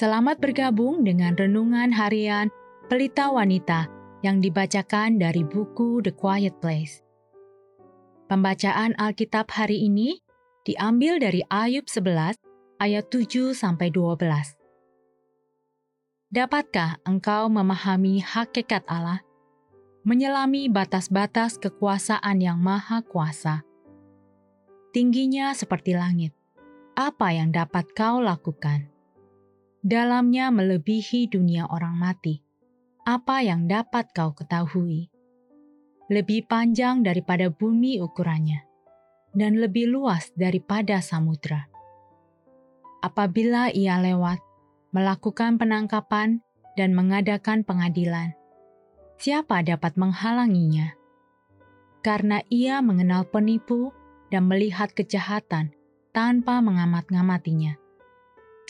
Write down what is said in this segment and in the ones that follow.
Selamat bergabung dengan renungan harian Pelita Wanita yang dibacakan dari buku The Quiet Place. Pembacaan Alkitab hari ini diambil dari Ayub 11 ayat 7 sampai 12. Dapatkah engkau memahami hakikat Allah, menyelami batas-batas kekuasaan yang maha kuasa? Tingginya seperti langit. Apa yang dapat kau lakukan? Dalamnya melebihi dunia orang mati. Apa yang dapat kau ketahui? Lebih panjang daripada bumi ukurannya, dan lebih luas daripada samudra. Apabila ia lewat, melakukan penangkapan dan mengadakan pengadilan, siapa dapat menghalanginya? Karena ia mengenal penipu dan melihat kejahatan tanpa mengamat-ngamatinya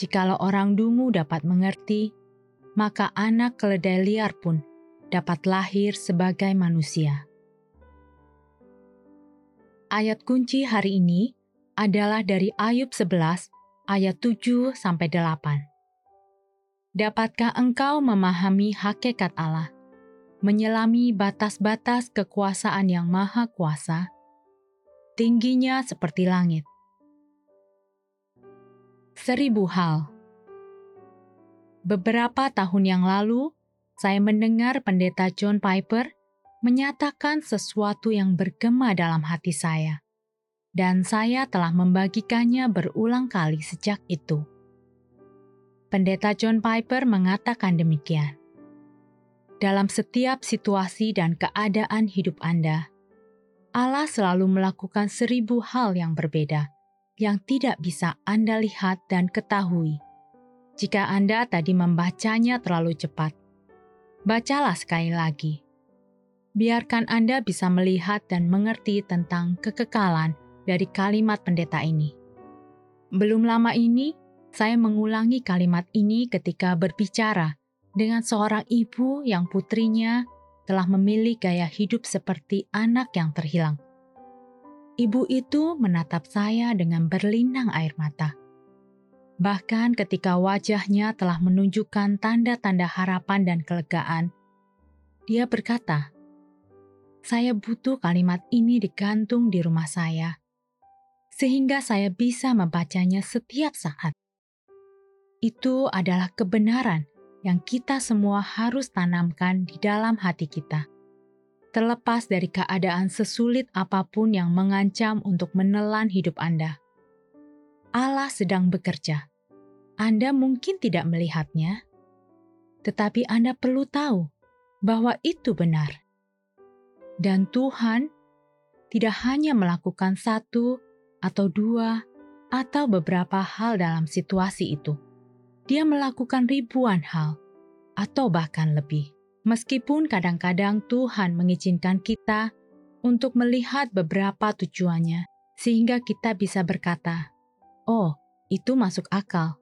Jikalau orang dungu dapat mengerti, maka anak keledai liar pun dapat lahir sebagai manusia. Ayat kunci hari ini adalah dari Ayub 11 ayat 7 sampai 8. Dapatkah engkau memahami hakikat Allah, menyelami batas-batas kekuasaan yang maha kuasa? Tingginya seperti langit, seribu hal. Beberapa tahun yang lalu, saya mendengar Pendeta John Piper menyatakan sesuatu yang bergema dalam hati saya, dan saya telah membagikannya berulang kali sejak itu. Pendeta John Piper mengatakan demikian: "Dalam setiap situasi dan keadaan hidup Anda, Allah selalu melakukan seribu hal yang berbeda." Yang tidak bisa Anda lihat dan ketahui. Jika Anda tadi membacanya terlalu cepat, bacalah sekali lagi. Biarkan Anda bisa melihat dan mengerti tentang kekekalan dari kalimat pendeta ini. Belum lama ini, saya mengulangi kalimat ini ketika berbicara dengan seorang ibu yang putrinya telah memilih gaya hidup seperti anak yang terhilang Ibu itu menatap saya dengan berlinang air mata. Bahkan ketika wajahnya telah menunjukkan tanda-tanda harapan dan kelegaan, dia berkata, "Saya butuh kalimat ini digantung di rumah saya, sehingga saya bisa membacanya setiap saat." Itu adalah kebenaran yang kita semua harus tanamkan di dalam hati kita terlepas dari keadaan sesulit apa pun yang mengancam untuk menelan hidup Anda. Allah sedang bekerja. Anda mungkin tidak melihatnya, tetapi Anda perlu tahu bahwa itu benar. Dan Tuhan tidak hanya melakukan satu atau dua atau beberapa hal dalam situasi itu. Dia melakukan ribuan hal atau bahkan lebih. Meskipun kadang-kadang Tuhan mengizinkan kita untuk melihat beberapa tujuannya, sehingga kita bisa berkata, "Oh, itu masuk akal."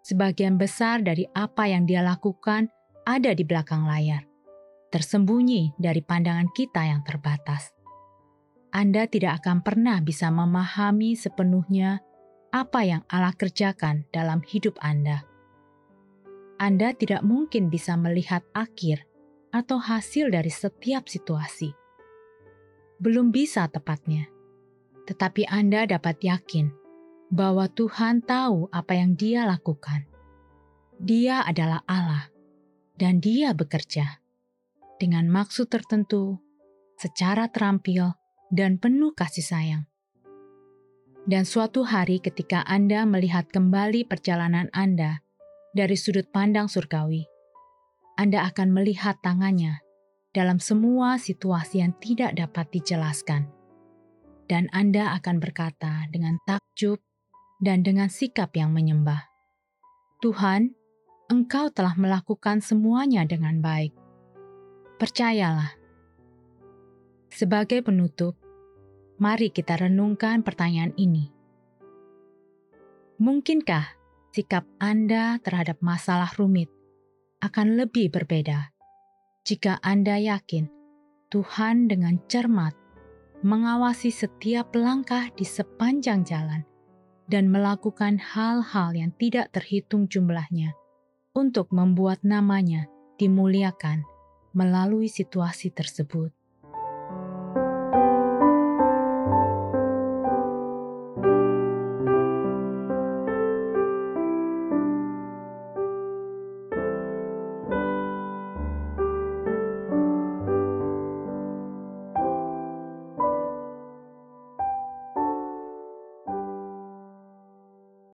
Sebagian besar dari apa yang Dia lakukan ada di belakang layar, tersembunyi dari pandangan kita yang terbatas. Anda tidak akan pernah bisa memahami sepenuhnya apa yang Allah kerjakan dalam hidup Anda. Anda tidak mungkin bisa melihat akhir atau hasil dari setiap situasi. Belum bisa tepatnya, tetapi Anda dapat yakin bahwa Tuhan tahu apa yang Dia lakukan. Dia adalah Allah, dan Dia bekerja dengan maksud tertentu, secara terampil, dan penuh kasih sayang. Dan suatu hari, ketika Anda melihat kembali perjalanan Anda dari sudut pandang surgawi, Anda akan melihat tangannya dalam semua situasi yang tidak dapat dijelaskan. Dan Anda akan berkata dengan takjub dan dengan sikap yang menyembah, Tuhan, Engkau telah melakukan semuanya dengan baik. Percayalah. Sebagai penutup, mari kita renungkan pertanyaan ini. Mungkinkah sikap Anda terhadap masalah rumit akan lebih berbeda jika Anda yakin Tuhan dengan cermat mengawasi setiap langkah di sepanjang jalan dan melakukan hal-hal yang tidak terhitung jumlahnya untuk membuat namanya dimuliakan melalui situasi tersebut.